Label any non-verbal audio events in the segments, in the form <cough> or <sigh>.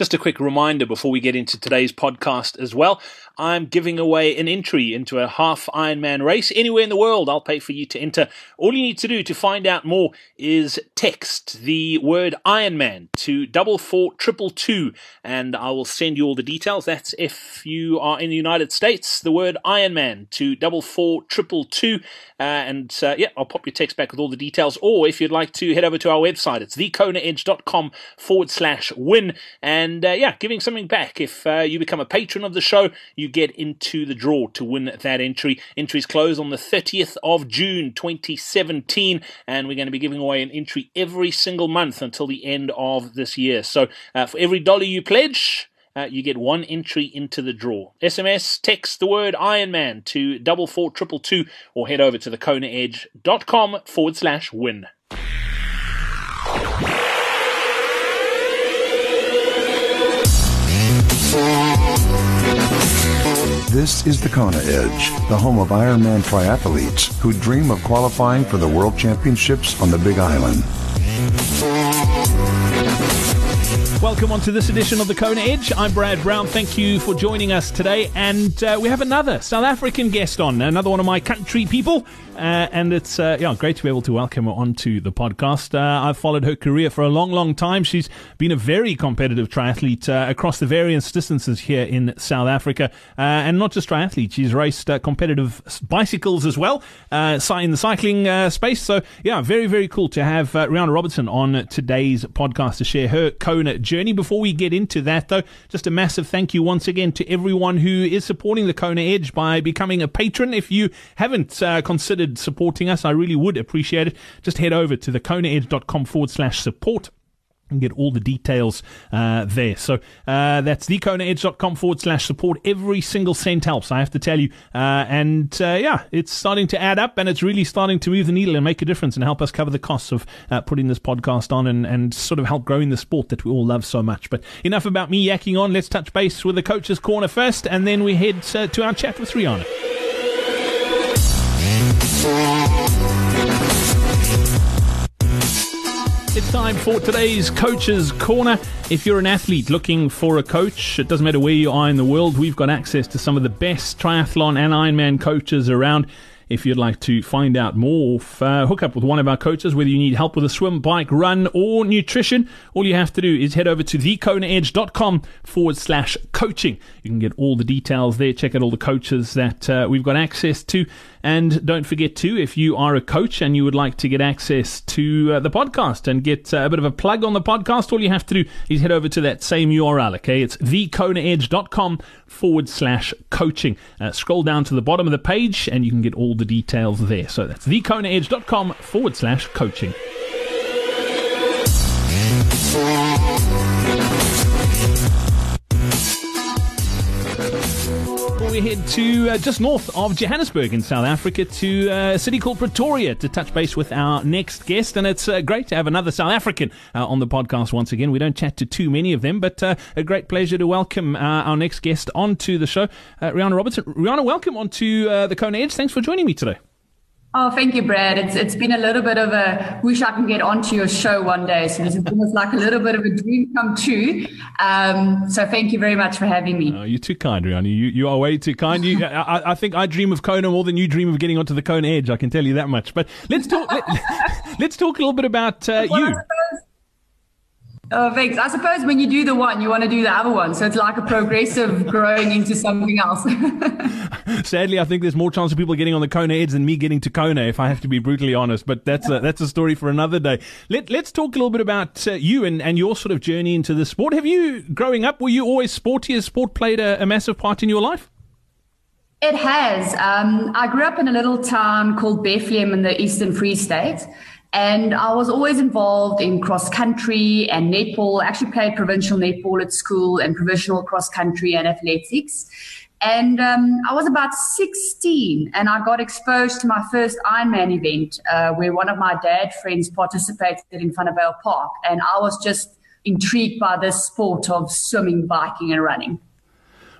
Just a quick reminder before we get into today's podcast as well. I'm giving away an entry into a half Ironman race anywhere in the world. I'll pay for you to enter. All you need to do to find out more is text the word Ironman to double four triple two, and I will send you all the details. That's if you are in the United States. The word Ironman to double four triple two, uh, and uh, yeah, I'll pop your text back with all the details. Or if you'd like to head over to our website, it's thekonaedge.com forward slash win. And uh, yeah, giving something back. If uh, you become a patron of the show, you get into the draw to win that entry. Entries close on the 30th of June 2017, and we're going to be giving away an entry every single month until the end of this year. So uh, for every dollar you pledge, uh, you get one entry into the draw. SMS, text the word to double four triple two, or head over to thekonaedge.com forward slash win. This is the Kona Edge, the home of Ironman triathletes who dream of qualifying for the World Championships on the Big Island. Welcome on to this edition of the Kona Edge. I'm Brad Brown. Thank you for joining us today. And uh, we have another South African guest on, another one of my country people. Uh, and it's uh, yeah great to be able to welcome her onto the podcast. Uh, I've followed her career for a long, long time. She's been a very competitive triathlete uh, across the various distances here in South Africa, uh, and not just triathlete. She's raced competitive bicycles as well in the cycling space. So yeah, very, very cool to have Riana Robertson on today's podcast to share her Kona journey. Before we get into that, though, just a massive thank you once again to everyone who is supporting the Kona Edge by becoming a patron. If you haven't uh, considered supporting us. I really would appreciate it. Just head over to thekonaedge.com forward slash support and get all the details uh, there. So uh, that's thekonaedge.com forward slash support. Every single cent helps, I have to tell you. Uh, and uh, yeah, it's starting to add up and it's really starting to move the needle and make a difference and help us cover the costs of uh, putting this podcast on and, and sort of help growing the sport that we all love so much. But enough about me yakking on. Let's touch base with the coach's corner first and then we head uh, to our chat with Riana. It's time for today's Coach's Corner. If you're an athlete looking for a coach, it doesn't matter where you are in the world, we've got access to some of the best triathlon and Ironman coaches around. If you'd like to find out more, uh, hook up with one of our coaches, whether you need help with a swim, bike, run, or nutrition, all you have to do is head over to thekonaedge.com forward slash coaching. You can get all the details there, check out all the coaches that uh, we've got access to. And don't forget to, if you are a coach and you would like to get access to uh, the podcast and get uh, a bit of a plug on the podcast, all you have to do is head over to that same URL, okay? It's thekonaedge.com forward slash coaching. Uh, scroll down to the bottom of the page and you can get all the details there. So that's thekonaedge.com forward slash coaching. Head to uh, just north of Johannesburg in South Africa to uh, a city called Pretoria to touch base with our next guest. And it's uh, great to have another South African uh, on the podcast once again. We don't chat to too many of them, but uh, a great pleasure to welcome uh, our next guest onto the show, Riana Robertson. Riana, welcome onto the Kona Edge. Thanks for joining me today. Oh, thank you, Brad. It's it's been a little bit of a wish I can get onto your show one day. So this is almost like a little bit of a dream come true. Um, so thank you very much for having me. Oh, you're too kind, Riana. You you are way too kind. You, I, I, think I dream of Kona more than you dream of getting onto the Kona Edge. I can tell you that much. But let's talk. let, <laughs> us talk a little bit about uh, well, you. Oh, thanks. I suppose when you do the one, you want to do the other one. So it's like a progressive <laughs> growing into something else. <laughs> Sadly, I think there's more chance of people getting on the Kona Edge than me getting to Kona, if I have to be brutally honest. But that's a, that's a story for another day. Let, let's talk a little bit about uh, you and, and your sort of journey into the sport. Have you, growing up, were you always sporty? Has sport played a, a massive part in your life? It has. Um, I grew up in a little town called Bethlehem in the Eastern Free State. And I was always involved in cross country and netball. I actually played provincial netball at school and provincial cross country and athletics. And um, I was about 16 and I got exposed to my first Ironman event uh, where one of my dad friends participated in Vanderbijl Park. And I was just intrigued by this sport of swimming, biking, and running.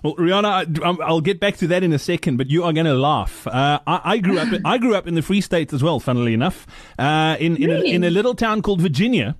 Well, Riana, I'll get back to that in a second, but you are going to laugh. Uh, I, I, grew up. I grew up in the Free State as well. Funnily enough, uh, in in, really? a, in a little town called Virginia.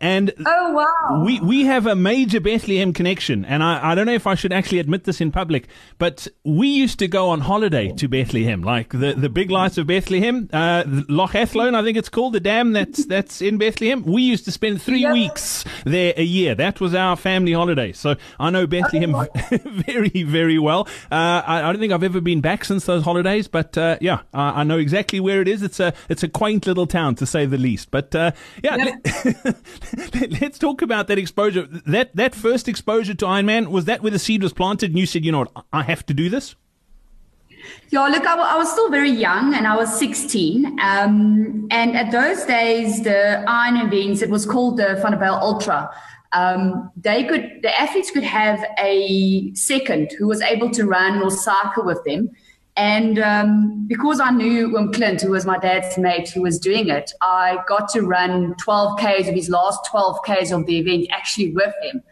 And oh wow, we we have a major Bethlehem connection, and I, I don't know if I should actually admit this in public, but we used to go on holiday to Bethlehem, like the, the big lights of Bethlehem, uh, Loch Athlone, I think it's called, the dam that's <laughs> that's in Bethlehem. We used to spend three yep. weeks there a year. That was our family holiday. So I know Bethlehem <laughs> very very well. Uh, I, I, don't think I've ever been back since those holidays, but uh, yeah, I, I, know exactly where it is. It's a it's a quaint little town to say the least. But uh, yeah, <laughs> <laughs> yep. let, us talk about that exposure. That that first exposure to Iron Man was that where the seed was planted, and you said, you know what, I have to do this. Yeah, look, I, was still very young and I was 16. Um, and at those days, the iron events, it was called the Van Ultra. Um, they could, the athletes could have a second who was able to run or cycle with them. And um, because I knew Wim Clint, who was my dad's mate, who was doing it, I got to run 12 Ks of his last 12 Ks of the event actually with him.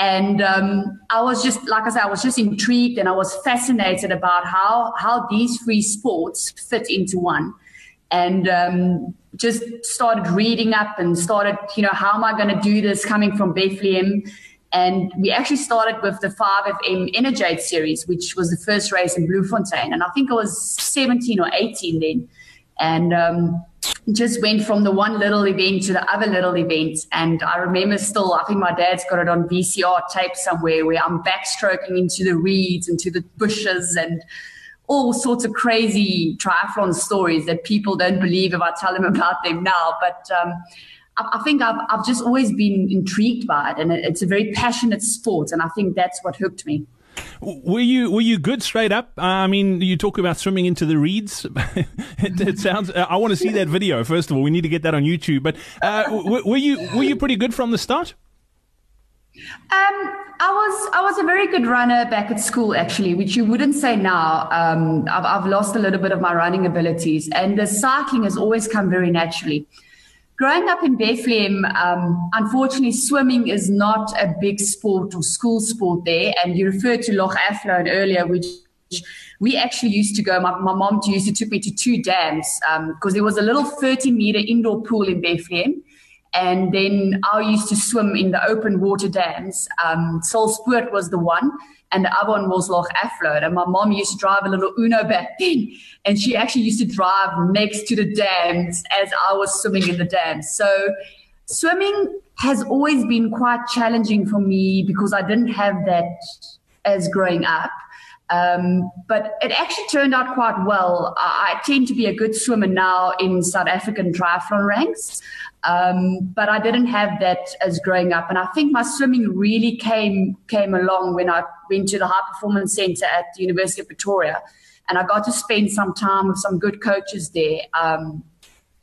And um, I was just, like I said, I was just intrigued and I was fascinated about how, how these three sports fit into one. And um, just started reading up and started, you know, how am I going to do this coming from Bethlehem? And we actually started with the 5FM Energade series, which was the first race in Bloemfontein. And I think I was 17 or 18 then. And um, just went from the one little event to the other little event. And I remember still, I think my dad's got it on VCR tape somewhere where I'm backstroking into the reeds, into the bushes, and all sorts of crazy triathlon stories that people don't believe if I tell them <laughs> about them now. But um, I, think I've, I've just always been intrigued by it. And it's a very passionate sport. And I think that's what hooked me. Were you were you good straight up? I mean, you talk about swimming into the reeds. <laughs> it, it, sounds. I want to see that video. First of all, we need to get that on YouTube. But uh, were you were you pretty good from the start? Um, I was I was a very good runner back at school, actually, which you wouldn't say now. Um, I've, I've lost a little bit of my running abilities, and the cycling has always come very naturally growing up in Bethlehem, um, unfortunately, swimming is not a big sport or school sport there. And you referred to Loch Athlone earlier, which we actually used to go. My, my mom used to took me to two dams because um, there was a little 30 meter indoor pool in Bethlehem. And then I used to swim in the open water dams. Um, Sport was the one and the other one was Loch Athlone. And my mom used to drive a little Uno back then, and she actually used to drive next to the dams as I was swimming in the dams. So swimming has always been quite challenging for me because I didn't have that as growing up. Um, but it actually turned out quite well. I, I, tend to be a good swimmer now in South African triathlon ranks. Um, but I didn't have that as growing up, and I think my swimming really came came along when I went to the High Performance Centre at the University of Pretoria, and I got to spend some time with some good coaches there. Um,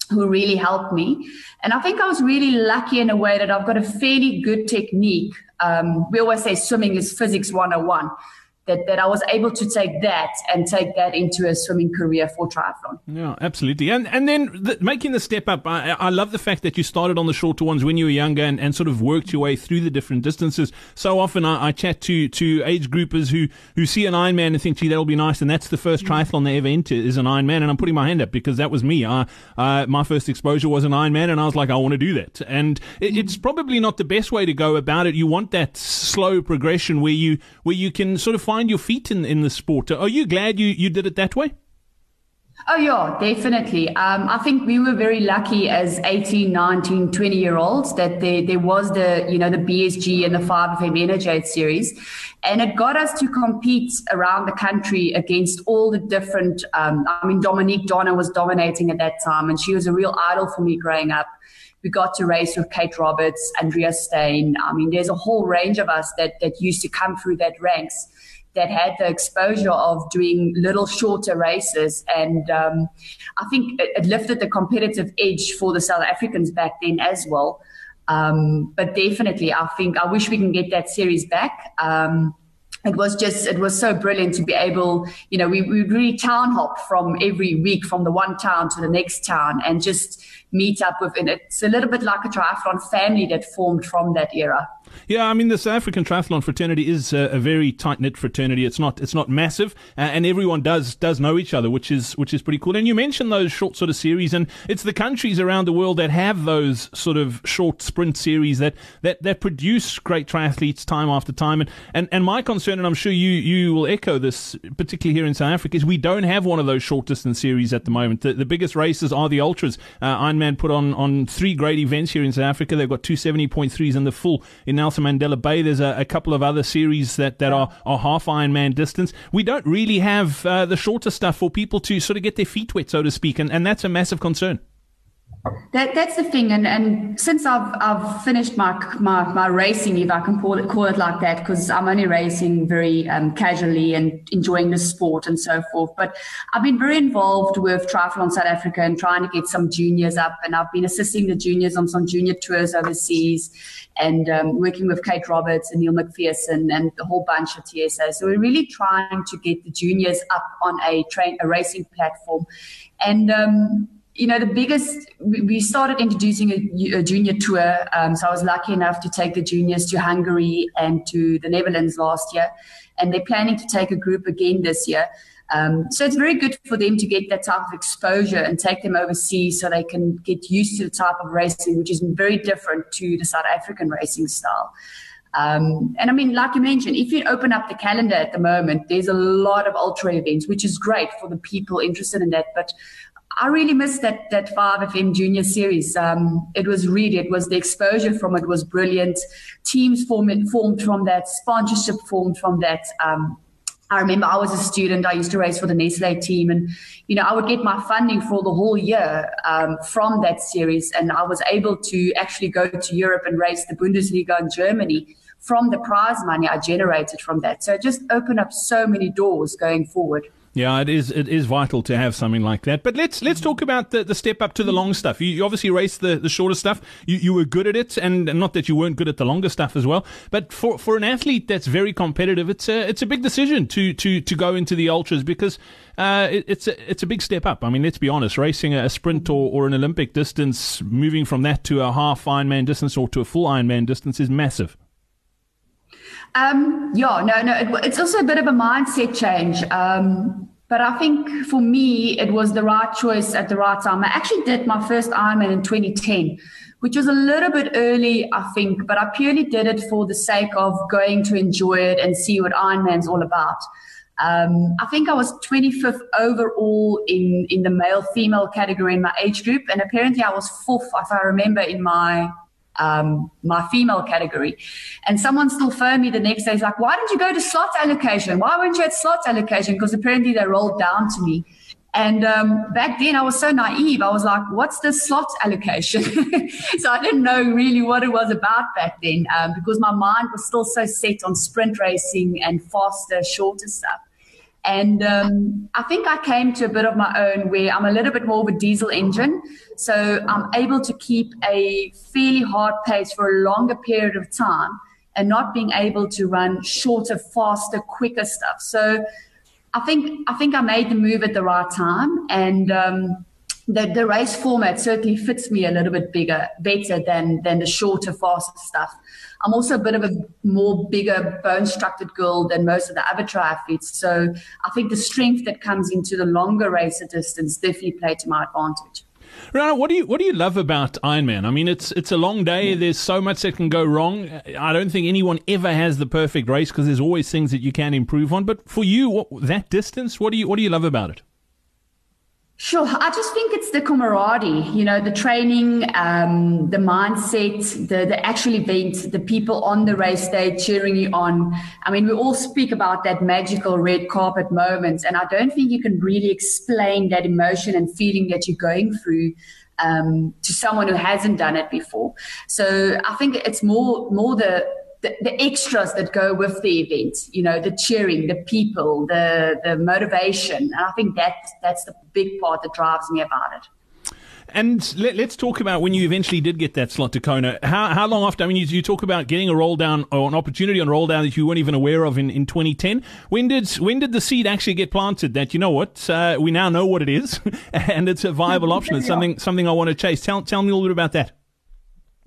who really helped me. And I think I was really lucky in a way that I've got a fairly good technique. Um, we always say swimming is physics 101 that, that I was able to take that and take that into a swimming career for triathlon. Yeah, absolutely. And and then the, making the step up, I, I love the fact that you started on the shorter ones when you were younger and, and sort of worked your way through the different distances. So often I, I chat to, to age groupers who, who see an Ironman and think, gee, that'll be nice. And that's the first mm. triathlon they ever enter is an Ironman. And I'm putting my hand up because that was me. I, uh, my first exposure was an Ironman and I was like, I want to do that. And it, it's probably not the best way to go about it. You want that slow progression where you, where you can sort of find find your feet in, in the sport. Are you glad you, you did it that way? Oh, yeah, definitely. Um, I think we were very lucky as 18, 19, 20 year olds that there, there was the, you know, the BSG and the 5FM Energade series. And it got us to compete around the country against all the different, um, I mean, Dominique Donner was dominating at that time and she was a real idol for me growing up. We got to race with Kate Roberts, Andrea Steyn. I mean, there's a whole range of us that, that used to come through that ranks that had the exposure of doing little shorter races. And um, I think it, it, lifted the competitive edge for the South Africans back then as well. Um, but definitely, I think I wish we can get that series back. Um, it was just it was so brilliant to be able you know we, we really town hop from every week from the one town to the next town and just meet up with and it's a little bit like a triathlon family that formed from that era yeah, I mean the South African triathlon fraternity is a, a very tight knit fraternity. It's not it's not massive, uh, and everyone does does know each other, which is which is pretty cool. And you mentioned those short sort of series, and it's the countries around the world that have those sort of short sprint series that that, that produce great triathletes time after time. And, and and my concern, and I'm sure you you will echo this, particularly here in South Africa, is we don't have one of those short distance series at the moment. The, the biggest races are the ultras. Uh, Ironman put on on three great events here in South Africa. They've got two seventy point threes in the full in Nelson Mandela Bay. There's a, a, couple of other series that, that are, are half Ironman distance. We don't really have uh, the shorter stuff for people to sort of get their feet wet, so to speak, and, and that's a massive concern. That, that's the thing, and, and since I've I've finished my my, my racing, if I can call it call it like that, because I'm only racing very um, casually and enjoying the sport and so forth. But I've been very involved with Triathlon South Africa and trying to get some juniors up, and I've been assisting the juniors on some junior tours overseas, and um, working with Kate Roberts and Neil McPherson and the whole bunch of TSA. So we're really trying to get the juniors up on a train a racing platform, and um, you know, the biggest, we started introducing a, a junior tour. Um, so I was lucky enough to take the juniors to Hungary and to the Netherlands last year. And they're planning to take a group again this year. Um, so it's very good for them to get that type of exposure and take them overseas so they can get used to the type of racing, which is very different to the South African racing style. Um, and I mean, like you mentioned, if you open up the calendar at the moment, there's a lot of ultra events, which is great for the people interested in that. But I really missed that that 5FM Junior series. Um, it was really, it was the exposure from it was brilliant. Teams formed formed from that, sponsorship formed from that. Um, I remember I was a student. I used to race for the Nestle team, and you know I would get my funding for the whole year um, from that series, and I was able to actually go to Europe and race the Bundesliga in Germany from the prize money I generated from that. So it just opened up so many doors going forward. Yeah, it is. It is vital to have something like that. But let's let's talk about the, the step up to the long stuff. You, you obviously raced the, the shorter stuff. You you were good at it, and not that you weren't good at the longer stuff as well. But for, for an athlete that's very competitive, it's a it's a big decision to to, to go into the ultras because uh, it, it's a it's a big step up. I mean, let's be honest. Racing a, sprint or, or an Olympic distance, moving from that to a half Ironman distance or to a full Ironman distance is massive. Um, yeah, no, no. It, it's also a bit of a mindset change. Um, but I think for me, it was the right choice at the right time. I actually did my first Ironman in 2010, which was a little bit early, I think, but I purely did it for the sake of going to enjoy it and see what Ironman's all about. Um, I think I was 25th overall in, in the male female category in my age group. And apparently I was fourth, if I remember, in my um, my female category. And someone still phoned me the next day. He's like, why didn't you go to slot allocation? Why weren't you at slot allocation? Because apparently they rolled down to me. And um, back then I was so naive. I was like, what's the slot allocation? <laughs> so I didn't know really what it was about back then um, because my mind was still so set on sprint racing and faster, shorter stuff. And um, I think I came to a bit of my own where I'm a little bit more of a diesel engine. So I'm able to keep a fairly hard pace for a longer period of time and not being able to run shorter, faster, quicker stuff. So I think I think I made the move at the right time. And um, the, the race format certainly fits me a little bit bigger, better than than the shorter, faster stuff. I'm also a bit of a more bigger, bone structured girl than most of the other triathletes. So I think the strength that comes into the longer racer distance definitely played to my advantage. Riana, what do you what do you love about Ironman? I mean, it's it's a long day. There's so much that can go wrong. I don't think anyone ever has the perfect race because there's always things that you can improve on. But for you, what, that distance, what do you what do you love about it? Sure. I just think it's the camaraderie, you know, the training, um, the mindset, the, the actual event, the people on the race day cheering you on. I mean, we all speak about that magical red carpet moment, and I don't think you can really explain that emotion and feeling that you're going through um, to someone who hasn't done it before. So I think it's more more the the, the, extras that go with the event, you know, the cheering, the people, the the motivation. And I think that that's the big part that drives me about it. And let, us talk about when you eventually did get that slot to Kona. How, how long after? I mean, you, you, talk about getting a roll down or an opportunity on roll down that you weren't even aware of in, in 2010. When did when did the seed actually get planted? That you know what uh, we now know what it is, <laughs> and it's a viable <laughs> option. It's something something I want to chase. Tell tell me a little bit about that.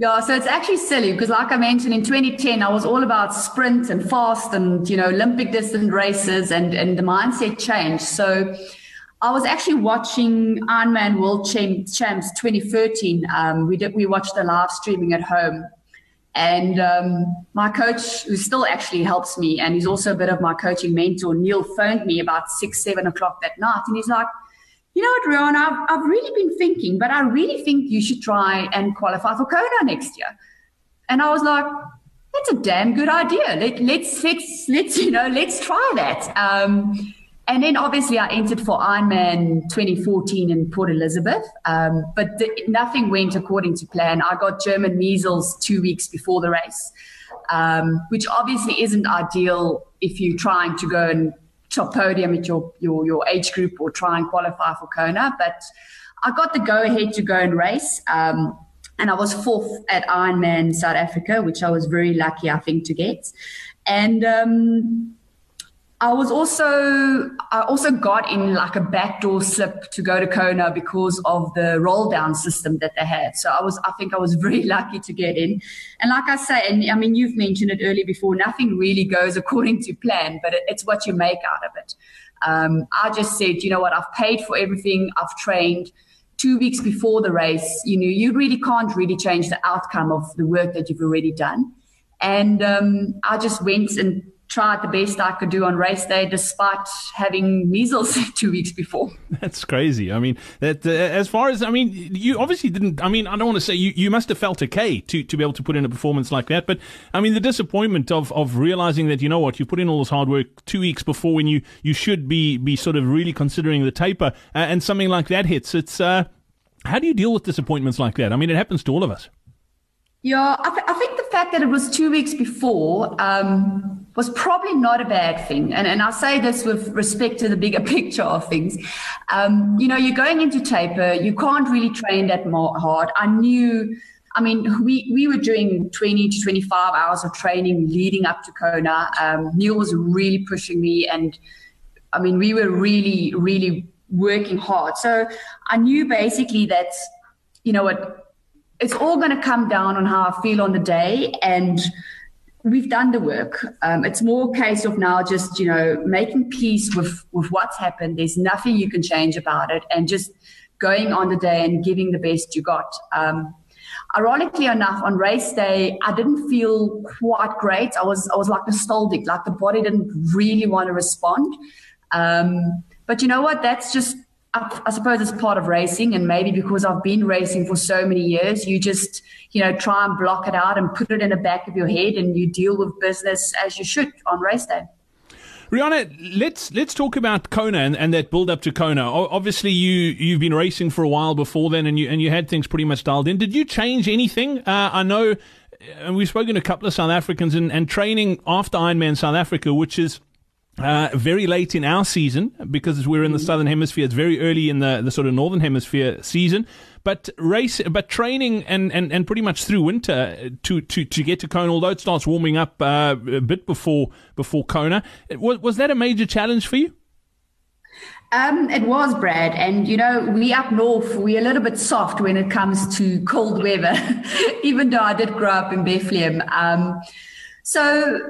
Yeah, so it's actually silly because, like I mentioned, in 2010, I was all about sprint and fast and you know Olympic distance races, and and the mindset changed. So I was actually watching Ironman World Champs 2013. Um, we did we watched the live streaming at home, and um, my coach, who still actually helps me, and he's also a bit of my coaching mentor, Neil, phoned me about six seven o'clock that night, and he's like you know what, Rion, I've, I've really been thinking, but I really think you should try and qualify for Kona next year. And I was like, that's a damn good idea. Let, let's, let's, let's, you know, let's try that. Um, and then obviously I entered for Ironman 2014 in Port Elizabeth, um, but the, nothing went according to plan. I got German measles two weeks before the race, um, which obviously isn't ideal if you're trying to go and top podium at your, your, your age group or try and qualify for Kona. But I got the go ahead to go and race. Um, and I was fourth at Ironman South Africa, which I was very lucky, I think, to get. And um, I was also I also got in like a backdoor slip to go to Kona because of the roll down system that they had. So I was I think I was <laughs> very lucky to get in. And like I say, and I mean you've mentioned it earlier before, nothing really goes according to plan, but it, it's what you make out of it. Um, I just said, you know what, I've paid for everything, I've trained. Two weeks before the race, you know, you really can't really change the outcome of the work that you've already done. And um, I just went and tried the best I could do on race day, despite having measles <laughs> two weeks before. That's crazy. I mean, that uh, as far as I mean, you obviously didn't. I mean, I don't want to say you, you must have felt okay to to be able to put in a performance like that, but I mean, the disappointment of of realizing that you know what you put in all this hard work two weeks before when you you should be be sort of really considering the taper, uh, and something like that hits. It's uh, how do you deal with disappointments like that? I mean, it happens to all of us. Yeah, I, th- I think the fact that it was two weeks before. Um, was probably not a bad thing. And, and I say this with respect to the bigger <laughs> picture of things. Um, you know, you're going into taper, you can't really train that hard. I knew, I mean, we, we were doing 20 to 25 hours of training leading up to Kona. Um, Neil was really pushing me, and I mean, we were really, really working hard. So I knew basically that, you know what, it's all going to come down on how I feel on the day. And we've done the work. Um, it's more a case of now just you know making peace with with what's happened. There's nothing you can change about it, and just going on the day and giving the best you got. Um, ironically enough, on race day, I didn't feel quite great. I was I was like nostalgic, like the body didn't really want to respond. Um, but you know what? That's just I, suppose it's part of racing, and maybe because I've been racing for so many years, you just you know try and block it out and put it in the back of your head, and you deal with business as you should on race day. Riana, let's let's talk about Kona and, and that build up to Kona. obviously, you you've been racing for a while before then, and you and you had things pretty much dialed in. Did you change anything? Uh, I know, and we've spoken to a couple of South Africans and, and training after Ironman South Africa, which is uh, very late in our season because we're in the southern hemisphere. It's very early in the, the sort of northern hemisphere season. But race, but training and, and, and pretty much through winter to, to, to get to Kona, although it starts warming up uh, a bit before before Kona. Was, was that a major challenge for you? Um, it was, Brad. And, you know, we up north, we're a little bit soft when it comes to cold weather, <laughs> even though I did grow up in Bethlehem. Um, so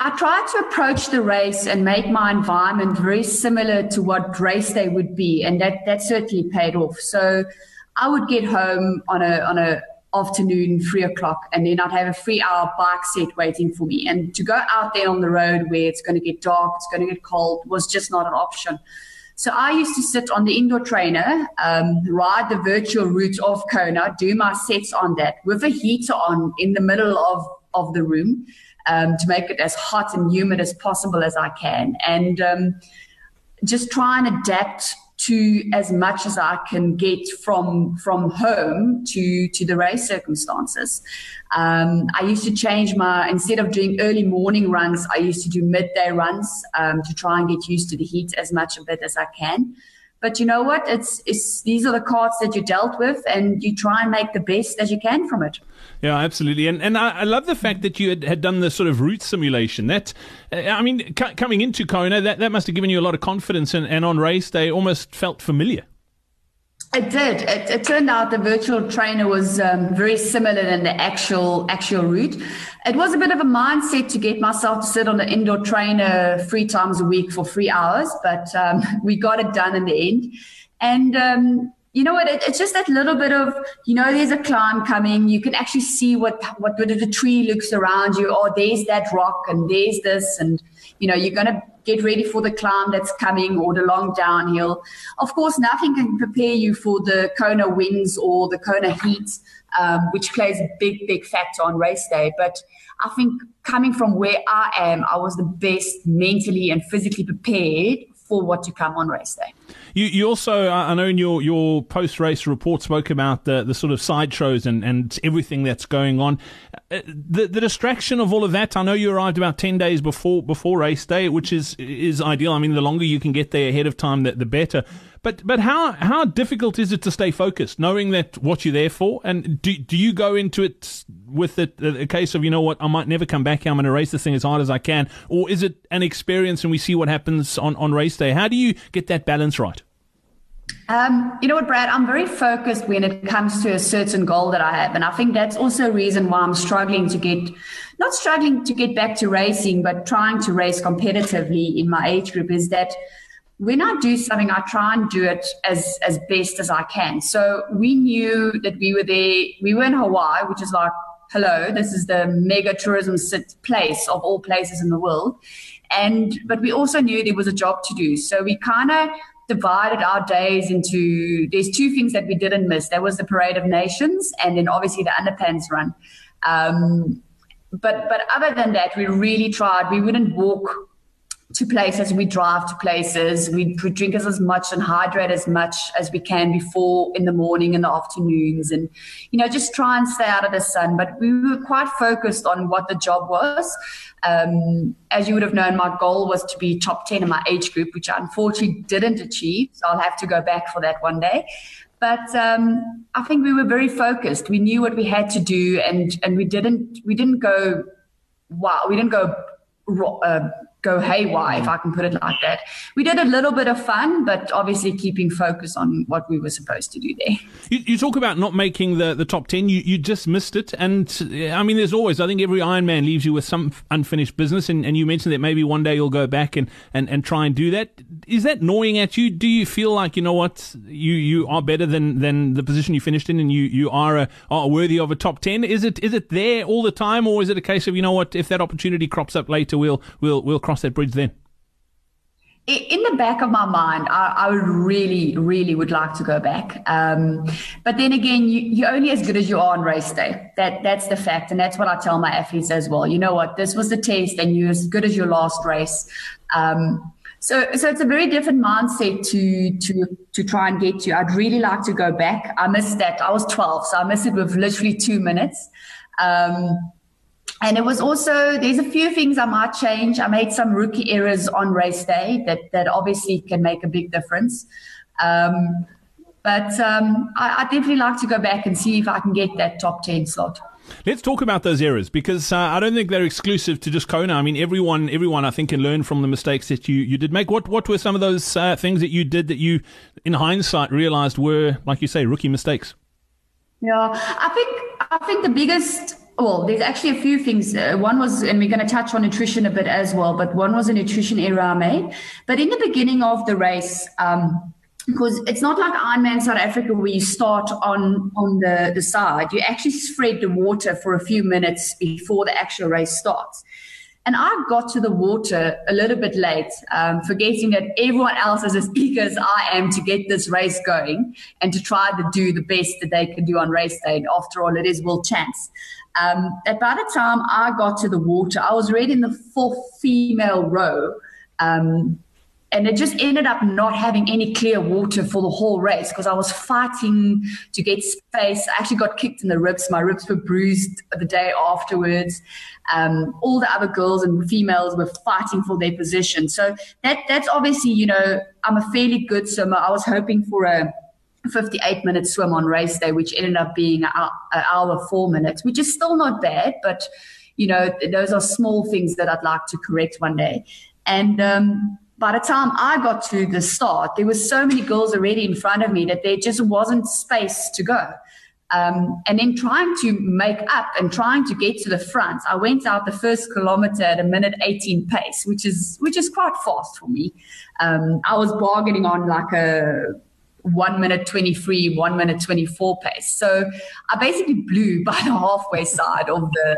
I tried to approach the race and make my environment very similar to what race day would be, and that that certainly paid off. So I would get home on a on a afternoon, three o'clock, and then I'd have a three hour bike set waiting for me. And to go out there on the road where it's going to get dark, it's going to get cold, was just not an option. So I used to sit on the indoor trainer, um, ride the virtual route of Kona, do my sets on that with a heater on in the middle of, of the room um, to make it as hot and humid as possible as I can, and um, just try and adapt to as much as I can get from from home to to the race circumstances. Um, I used to change my instead of doing early morning runs, I used to do midday runs um, to try and get used to the heat as much of it as I can. But you know what? It's, it's these are the cards that you dealt with, and you try and make the best as you can from it. Yeah, absolutely, and and I, I love the fact that you had, had done the sort of route simulation. That, uh, I mean, c- coming into Kona, that, that must have given you a lot of confidence, and, and on race day, almost felt familiar. It did. It, it, turned out the virtual trainer was um, very similar than the actual actual route. It was a bit of a mindset to get myself to sit on the indoor trainer three times a week for three hours, but um, <laughs> we got it done in the end. And um, you know what? It, it's just that little bit of you know, there's a climb coming. You can actually see what what, the tree looks around you. Oh, there's that rock, and there's this, and you know, you're gonna get ready for the climb that's coming or the long downhill. Of course, nothing can prepare you for the Kona winds or the Kona heat, um, which plays a big, big factor on race day. But I think coming from where I am, I was the best mentally and physically prepared for what to come on race day. You, you also, I know in your, your post race report, spoke about the, the sort of sideshows and, and everything that's going on. Uh, the, the distraction of all of that. I know you arrived about ten days before before race day, which is is ideal. I mean, the longer you can get there ahead of time, the, the better. But but how how difficult is it to stay focused, knowing that what you're there for? And do do you go into it with the, a case of you know what I might never come back here. I'm going to race this thing as hard as I can, or is it an experience and we see what happens on on race day? How do you get that balance right? Um, you know what, Brad? I'm very focused when it comes to a certain goal that I have. And I think that's also a reason why I'm struggling to get, not struggling to get back to racing, but trying to race competitively in my age group is that when I do something, I try and do it as, as best as I can. So we knew that we were there, we were in Hawaii, which is like, hello, this is the mega tourism place of all places in the world. And, but we also knew there was a job to do. So we kind of divided our days into there's two things that we didn't miss. There was the Parade of Nations and then obviously the underpants run. Um, but but other than that, we really tried. We wouldn't walk to places, we drive to places, we, we drink as as much and hydrate as much as we can before in the morning and the afternoons, and you know just try and stay out of the sun. But we were quite focused on what the job was. Um, as you would have known, my goal was to be top ten in my age group, which I unfortunately didn't achieve. So I'll have to go back for that one day. But um, I think we were very focused. We knew what we had to do, and and we didn't we didn't go wow we didn't go. Uh, go haywire, if I can put it like that. We did a little bit of fun, but obviously keeping focus on what we were supposed to do there. You, you talk about not making the, the top 10. You, you just missed it. And I mean, there's always, I think every Ironman leaves you with some unfinished business. And, and you mentioned that maybe one day you'll go back and, and, and try and do that. Is that gnawing at you? Do you feel like, you know what, you, you are better than, than the position you finished in and you, you are, a, are worthy of a top 10? Is it, is it there all the time? Or is it a case of, you know what, if that opportunity crops up later, we'll, we'll, we'll cross that bridge then? in the back of my mind, I, I, would really, really would like to go back. Um, but then again, you, are only as good as you are on race day. That that's the fact, and that's what I tell my athletes as well. You know what? This was the test, and you're as good as your last race. Um, so, so it's a very different mindset to to to try and get to. I'd really like to go back. I missed that. I was 12, so I missed it with literally two minutes. Um, and it was also there's a few things I might change. I made some rookie errors on race day that that obviously can make a big difference. Um, but um, I, I definitely like to go back and see if I can get that top ten slot. Let's talk about those errors because uh, I don't think they're exclusive to just Kona. I mean, everyone, everyone, I think, can learn from the mistakes that you, you did make. What what were some of those uh, things that you did that you, in hindsight, realized were, like you say, rookie mistakes? Yeah, I think I think the biggest well, there's actually a few things. Uh, one was, and we're going to touch on nutrition a bit as well, but one was a nutrition error I made. But in the beginning of the race, um, because it's not like Ironman South Africa where you start on on the, the side. You actually spread the water for a few minutes before the actual race starts. And I got to the water a little bit late, um, forgetting that everyone else is as eager as I am to get this race going and to try to do the best that they can do on race day. After all, it is World Champs. Um, and by the time I got to the water, I was already in the fourth female row. Um, and it just ended up not having any clear water for the whole race because I was fighting to get space. I actually got kicked in the ribs. My ribs were bruised the day afterwards. Um, all the other girls and females were fighting for their position. So that that's obviously, you know, I'm a fairly good swimmer. I was hoping for a 58 minute swim on race day, which ended up being an hour, four minutes, which is still not bad, but you know, those are small things that I'd like to correct one day. And um, by the time I got to the start, there were so many girls already in front of me that there just wasn't space to go. Um, and then trying to make up and trying to get to the front, I went out the first kilometer at a minute 18 pace, which is which is quite fast for me. Um, I was bargaining on like a one minute 23, one minute 24 pace. So I basically blew <laughs> by the halfway side of the,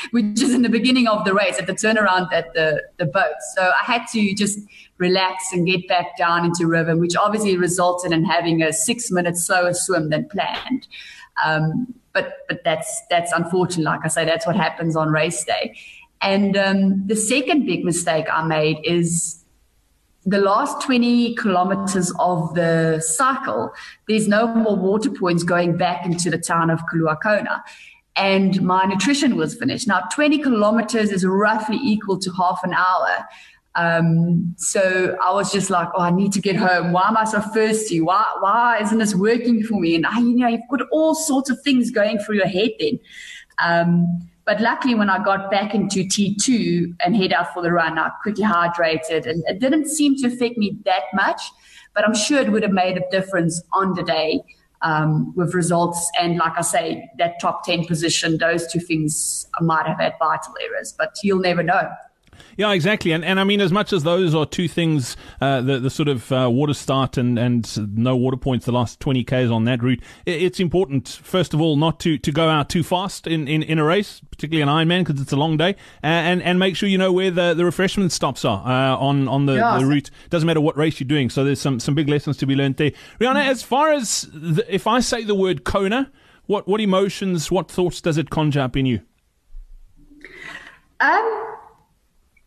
<laughs> which is in the beginning of the race at the turnaround at the, the boat. So I had to just relax and get back down into rhythm, which obviously resulted in having a six minute slower swim than planned. Um, but, but that's, that's unfortunate. Like I say, that's what happens on race day. And um, the second big mistake I made is the last 20 kilometers of the cycle, there's no more water points going back into the town of Kailua-Kona. And my nutrition was finished. Now, 20 kilometers is roughly equal to half an hour. Um, so I was just like, oh, I need to get home. Why am I so thirsty? Why, why isn't this working for me? And I, you know, you've got all sorts of things going through your head then. Um, but luckily, when I got back into T2 and head out for the run, I quickly hydrated and it didn't seem to affect me that much. But I'm sure it would have made a difference on the day um, with results. And like I say, that top 10 position, those two things might have had vital errors, but you'll never know. Yeah, exactly. And and I mean, as much as those are two things, uh, the the sort of uh, water start and, and no water points the last 20 k's on that route, it's important first of all not to, to go out too fast in, in, in a race, particularly an Ironman because it's a long day, and and make sure you know where the, the refreshment stops are uh, on on the, yeah. the route. Doesn't matter what race you're doing. So there's some some big lessons to be learned there. Riana, as far as the, if I say the word Kona, what what emotions, what thoughts does it conjure up in you? Um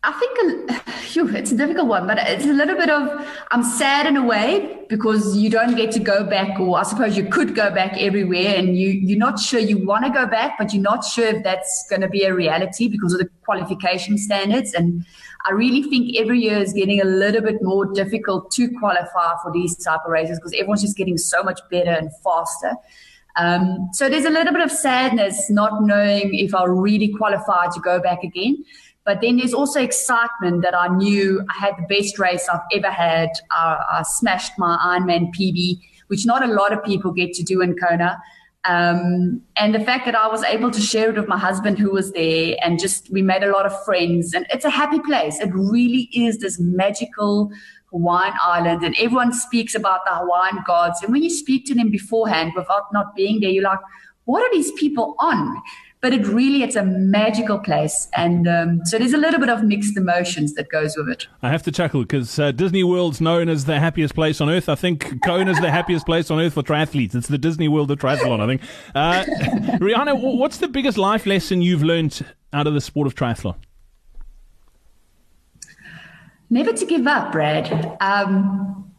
I think <sighs> phew, it's a difficult one, but it's a little bit of I'm sad in a way because you don't get to go back, or I suppose you could go back everywhere, and you you're not sure you want to go back, but you're not sure if that's going to be a reality because of the qualification standards. And I really think every year is getting a little bit more difficult to qualify for these type of races because everyone's just getting so much better and faster. Um, so there's a little bit of sadness not knowing if I'll really qualify to go back again. But then there's also excitement that I knew I had the best race I've ever had. I, I smashed my Ironman PB, which not a lot of people get to do in Kona. Um, and the fact that I was able to share it with my husband who was there and just we made a lot of friends and it's a happy place. It really is this magical Hawaiian island and everyone speaks about the Hawaiian gods. And when you speak to them beforehand without not being there, you're like, what are these people on? But it really it's a magical place. And um, so there's a little bit of mixed emotions that goes with it. I have to chuckle because uh, disney world's known as the happiest place on earth. I think kona is the happiest place on earth for triathletes. It's the disney world of triathlon i think. Uh, <laughs> Riana what's the biggest life lesson you've learned out of the sport of triathlon? Never to give up brad. Um,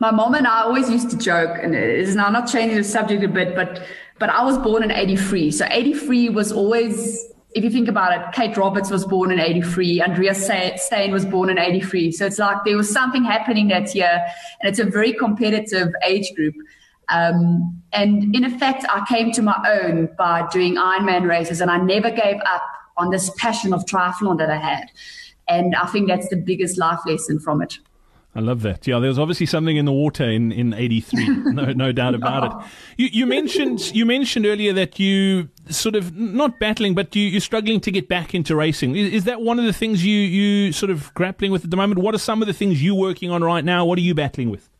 my mom and I always used to joke, and it is now not changing the subject a bit, but but I was born in 83. So 83 was always, if you think about it, Kate Roberts was born in 83. Andrea Steyn was born in 83. So it's like there was something happening that year, and it's a very competitive age group. Um, and in effect, I came to my own by doing Ironman races, and I never gave up on this passion of triathlon that I had. And I think that's the biggest life lesson from it. I love that. Yeah, there was obviously something in the water in, in '83. <laughs> No, no doubt about it. You, you mentioned you mentioned earlier that you sort of not battling, but you, you're struggling to get back into racing. Is, is, that one of the things you you sort of grappling with at the moment? What are some of the things you're working on right now? What are you battling with?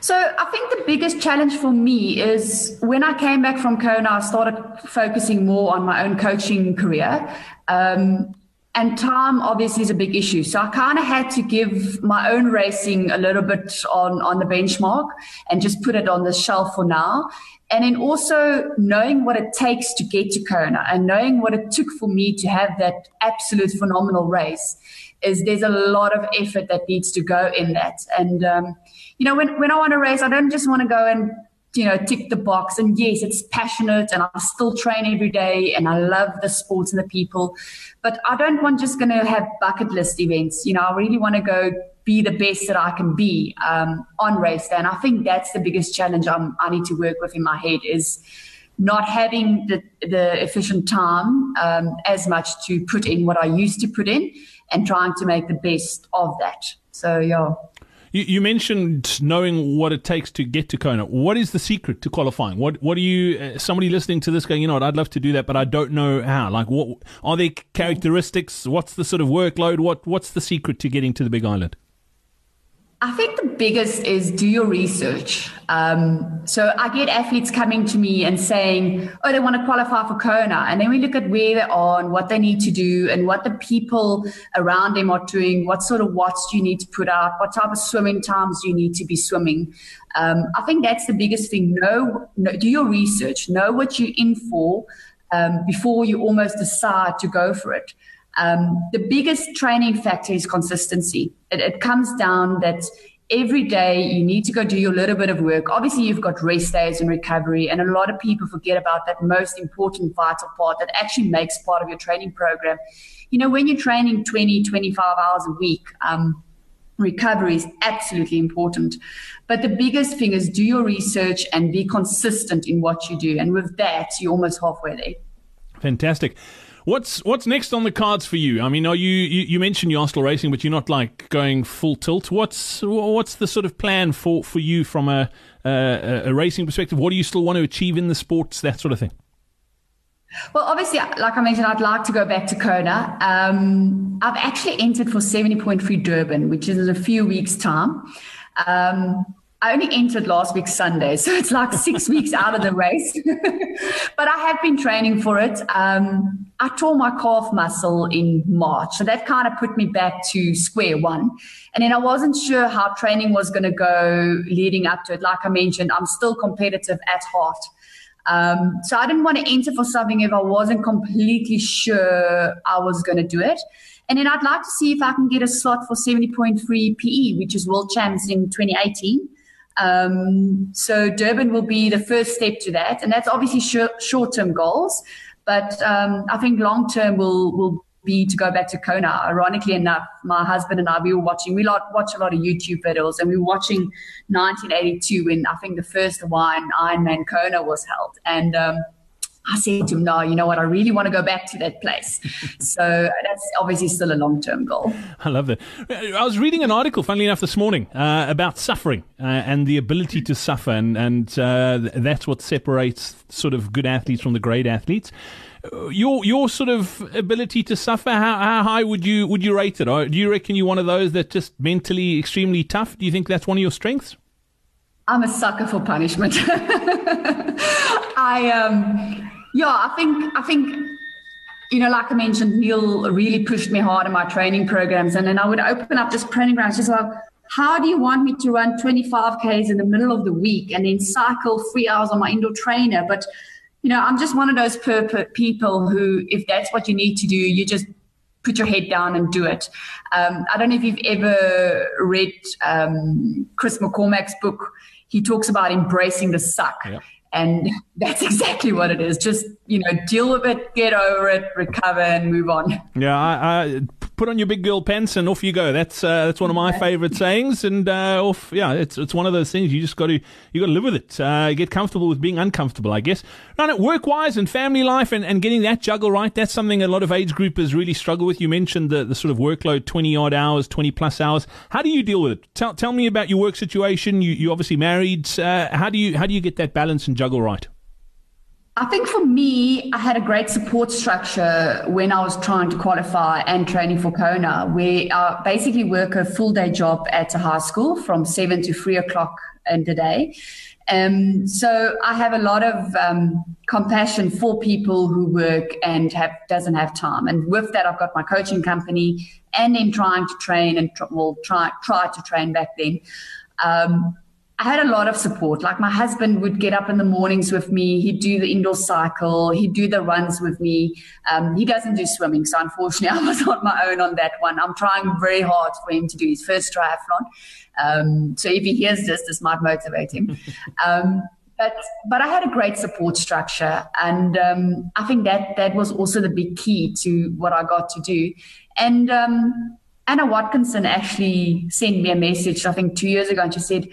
So I think the biggest challenge for me is when I came back from Kona, I started focusing more on my own coaching career. Um, and time obviously is a big issue. So I kind of had to give my own racing a little bit on, on the benchmark and just put it on the shelf for now. And then also knowing what it takes to get to Kona and knowing what it took for me to have that absolute phenomenal race. is there's a lot of effort that needs to go in that. And, um, you know, when, when I want to race, I don't just want to go and you know, tick the box. And yes, it's passionate and I still train every day and I love the sports and the people. But I don't want just going to have bucket list events. You know, I really want to go be the best that I can be um, on race day. And I think that's the biggest challenge I'm, I need to work with in my head is not having the, the efficient time um, as much to put in what I used to put in and trying to make the best of that. So, yeah. You, you, mentioned knowing what it takes to get to Kona. What is the secret to qualifying? What What are you? Uh, somebody listening to this going, you know what? I'd love to do that, but I don't know how. Like, what are there characteristics? What's the sort of workload? What What's the secret to getting to the Big Island? I think the biggest is do your research. Um, so I get athletes coming to me and saying, oh, they want to qualify for Kona. And then we look at where they're and what they need to do, and what the people around them are doing. What sort of watts do you need to put out? What type of swimming times do you need to be swimming? Um, I think that's the biggest thing. Know, know, do your research. Know what you're in for um, before you almost decide to go for it. Um, the biggest training factor is consistency. It, it, comes down that every day you need to go do your little bit of work. Obviously, you've got rest days and recovery, and a lot of people forget about that most important vital part that actually makes part of your training program. You know, when you're training 20, 25 hours a week, um, recovery is absolutely important. But the biggest thing is do your research and be consistent in what you do. And with that, you're almost halfway there. Fantastic. What's what's next on the cards for you? I mean, are you, you, you mentioned you're still racing, but you're not like going full tilt. What's what's the sort of plan for, for you from a, a, a racing perspective? What do you still want to achieve in the sports, that sort of thing? Well, obviously, like I mentioned, I'd like to go back to Kona. Um, I've actually entered for 70.3 Durban, which is in a few weeks' time. Um, I only entered last week Sunday, so it's like six <laughs> weeks out of the race. <laughs> but I have been training for it. Um, I tore my calf muscle in March, so that kind of put me back to square one. And then I wasn't sure how training was going to go leading up to it. Like I mentioned, I'm still competitive at heart. Um, so I didn't want to enter for something if I wasn't completely sure I was going to do it. And then I'd like to see if I can get a slot for 70.3 PE, which is World Champs in 2018. Um, so Durban will be the first step to that, and that's obviously short term goals. But um, I think long term will will be to go back to Kona. Ironically enough, my husband and I we were watching. We watch a lot of YouTube videos, and we were watching 1982 when I think the first Hawaiian Ironman Kona was held, and um, I said to him, no, you know what? I really want to go back to that place. so that's obviously still a long term goal. I love that. I was reading an article, funnily enough, this morning uh, about suffering uh, and the ability to suffer. And, and uh, that's what separates sort of good athletes from the great athletes. Your your sort of ability to suffer, how, how high would you would you rate it? Or do you reckon you're one of those that just mentally extremely tough? Do you think that's one of your strengths? I'm a sucker for punishment. <laughs> I um yeah, I think I think you know, like I mentioned, Neil really pushed me hard in my training programs, and then I would open up this training ground. She's like, "How do you want me to run 25 k's in the middle of the week and then cycle three hours on my indoor trainer?" But you know, I'm just one of those people who, if that's what you need to do, you just put your head down and do it. Um, I don't know if you've ever read um, Chris McCormack's book. He talks about embracing the suck. And <laughs> that's exactly what it is. Just, you know, deal with it, get over it, recover, and move on. Yeah, I, I put on your big girl pants and off you go. That's uh, that's one of my favorite sayings. And uh, off, yeah, it's it's one of those things you just got to you got to live with it. Uh, get comfortable with being uncomfortable, I guess. Right, work wise and family life and, and getting that juggle right. That's something a lot of age groupers really struggle with. You mentioned the, the sort of workload, twenty odd hours, twenty plus hours. How do you deal with it? Tell tell me about your work situation. You you obviously married. Uh, how do you how do you get that balance and juggle right? I think for me, I had a great support structure when I was trying to qualify and training for Kona, I basically work a full day job at a high school from seven to three o'clock in the day. Um, so I have a lot of um, compassion for people who work and have doesn't have time. And with that, I've got my coaching company, and then trying to train and tr- well try try to train back then. Um, I had a lot of support. Like my husband would get up in the mornings with me. He'd do the indoor cycle. He'd do the runs with me. Um, he doesn't do swimming, so unfortunately, <laughs> I was on my own on that one. I'm trying very hard for him to do his first triathlon. Um, so if he hears this, this might motivate him. <laughs> Um, but but I had a great support structure, and um, I think that that was also the big key to what I got to do. And um, Anna Watkinson actually sent me a message, I think two years ago, and she said,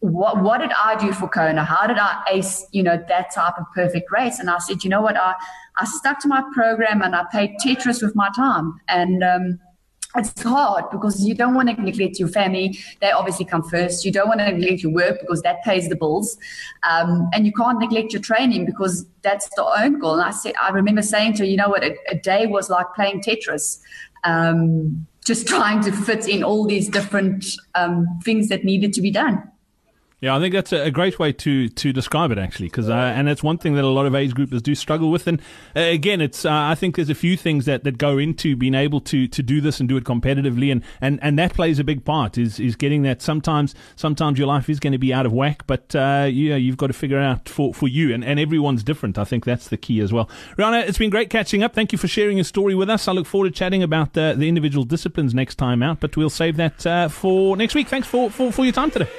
what, what did I do for Kona? How did I ace, you know, that type of perfect race? And I said, you know what? I, I stuck to my program and I played Tetris with my time. And um, it's hard because you don't want to neglect your family. They obviously come first. You don't want to neglect your work because that pays the bills. Um, and you can't neglect your training because that's the own goal. And I said, I remember saying to her, you know what? A, a day was like playing Tetris. Um, just <laughs> trying to fit in all these different um, things that needed to be done. Yeah, I think that's a, great way to to describe it actually, because uh, and it's one thing that a lot of age groupers do struggle with. And uh, again, it's uh, I think there's a few things that, that go into being able to to do this and do it competitively, and, and, and that plays a big part. Is is getting that sometimes sometimes your life is going to be out of whack, but uh, yeah, you've got to figure out for, for you, and, and everyone's different. I think that's the key as well. Riana, it's been great catching up. Thank you for sharing your story with us. I look forward to chatting about the, the individual disciplines next time out, but we'll save that uh, for next week. Thanks for, for, for your time today.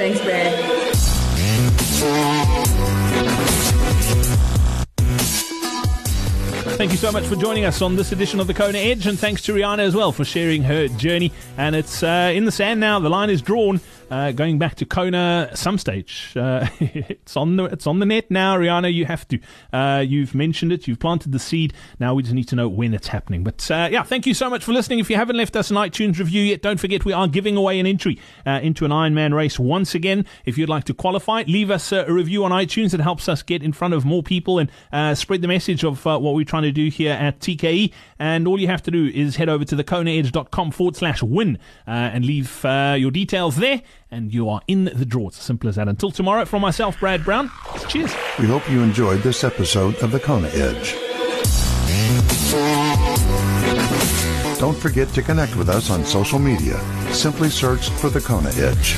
Thanks, Brad. Thank you so much for joining us on this edition of the Kona Edge, and thanks to Riana as well for sharing her journey. And it's uh, in the sand now. The line is drawn uh, going back to Kona some stage. Uh, <laughs> it's on the it's on the net now, Riana. You have to. Uh, you've mentioned it. You've planted the seed. Now we just need to know when it's happening. But uh, yeah, thank you so much for listening. If you haven't left us an iTunes review yet, don't forget we are giving away an entry uh, into an Ironman race once again. If you'd like to qualify, leave us a review on iTunes. It helps us get in front of more people and spread the message of what we're trying to to do here at TKE. And all you have to do is head over to thekonaedge.com forward slash win uh, and leave uh, your details there. And you are in the draw. It's as simple as that. Until tomorrow, from myself, Brad Brown, cheers. We hope you enjoyed this episode of The Kona Edge. Don't forget to connect with us on social media. Simply search for The Kona Edge.